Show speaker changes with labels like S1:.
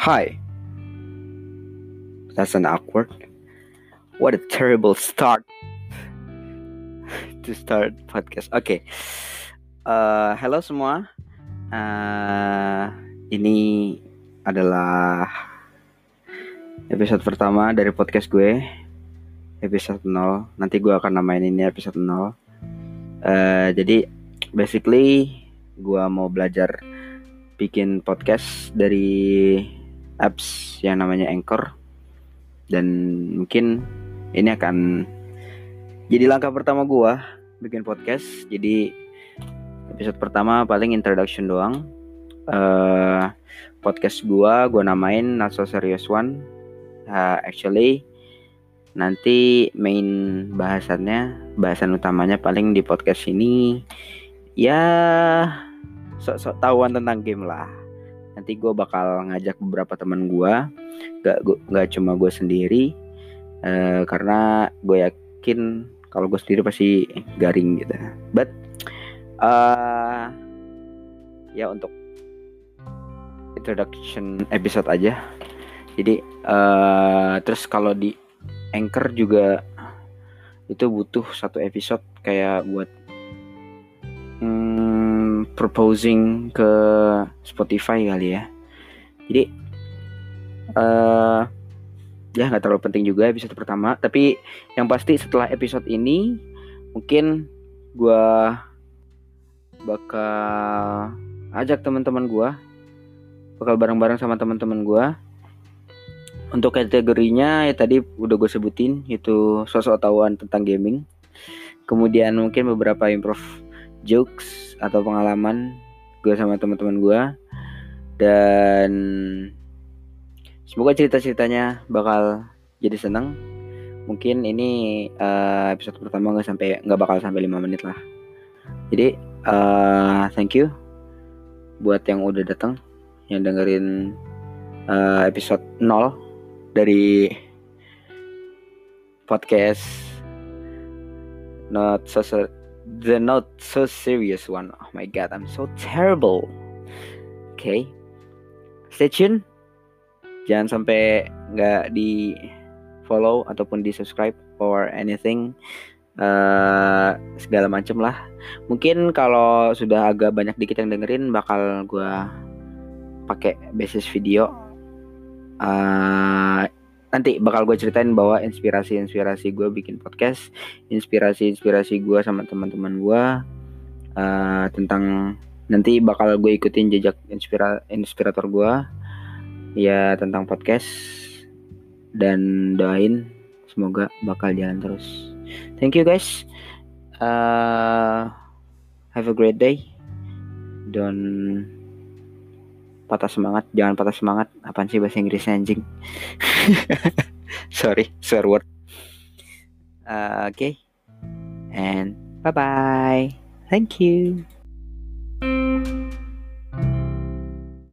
S1: Hi. That's an awkward. What a terrible start to start podcast. Oke. Okay. Uh, halo semua. Uh, ini adalah episode pertama dari podcast gue. Episode 0. Nanti gue akan namain ini episode 0. Uh, jadi basically gue mau belajar bikin podcast dari apps yang namanya Anchor. Dan mungkin ini akan jadi langkah pertama gue bikin podcast. Jadi episode pertama paling introduction doang. Uh, podcast gue gue namain Not So Serious One. Uh, actually nanti main bahasannya bahasan utamanya paling di podcast ini. Ya sok-sok tahuan tentang game lah nanti gue bakal ngajak beberapa teman gue gak gak cuma gue sendiri. Uh, karena gue yakin kalau gue sendiri pasti garing gitu. But uh, ya untuk introduction episode aja. Jadi uh, terus kalau di anchor juga itu butuh satu episode kayak buat proposing ke Spotify kali ya. Jadi uh, ya nggak terlalu penting juga episode pertama. Tapi yang pasti setelah episode ini mungkin gue bakal ajak teman-teman gue bakal bareng-bareng sama teman-teman gue untuk kategorinya ya tadi udah gue sebutin itu sosok tahuan tentang gaming. Kemudian mungkin beberapa improv jokes atau pengalaman gue sama teman-teman gue dan semoga cerita-ceritanya bakal jadi seneng. Mungkin ini uh, episode pertama nggak sampai nggak bakal sampai lima menit lah. Jadi uh, thank you buat yang udah datang yang dengerin uh, episode 0 dari podcast not so the not so serious one. Oh my god, I'm so terrible. Oke, okay. stay tune. Jangan sampai nggak di follow ataupun di subscribe or anything uh, segala macem lah. Mungkin kalau sudah agak banyak dikit yang dengerin bakal gue pakai basis video. Uh, nanti bakal gue ceritain bahwa inspirasi-inspirasi gue bikin podcast, inspirasi-inspirasi gue sama teman-teman gue uh, tentang nanti bakal gue ikutin jejak inspira inspirator gue ya tentang podcast dan doain semoga bakal jalan terus. Thank you guys. Uh, have a great day. Don't patah semangat jangan patah semangat. Apaan sih bahasa Inggrisnya anjing? Sorry swear word. Uh, oke okay. and bye bye thank you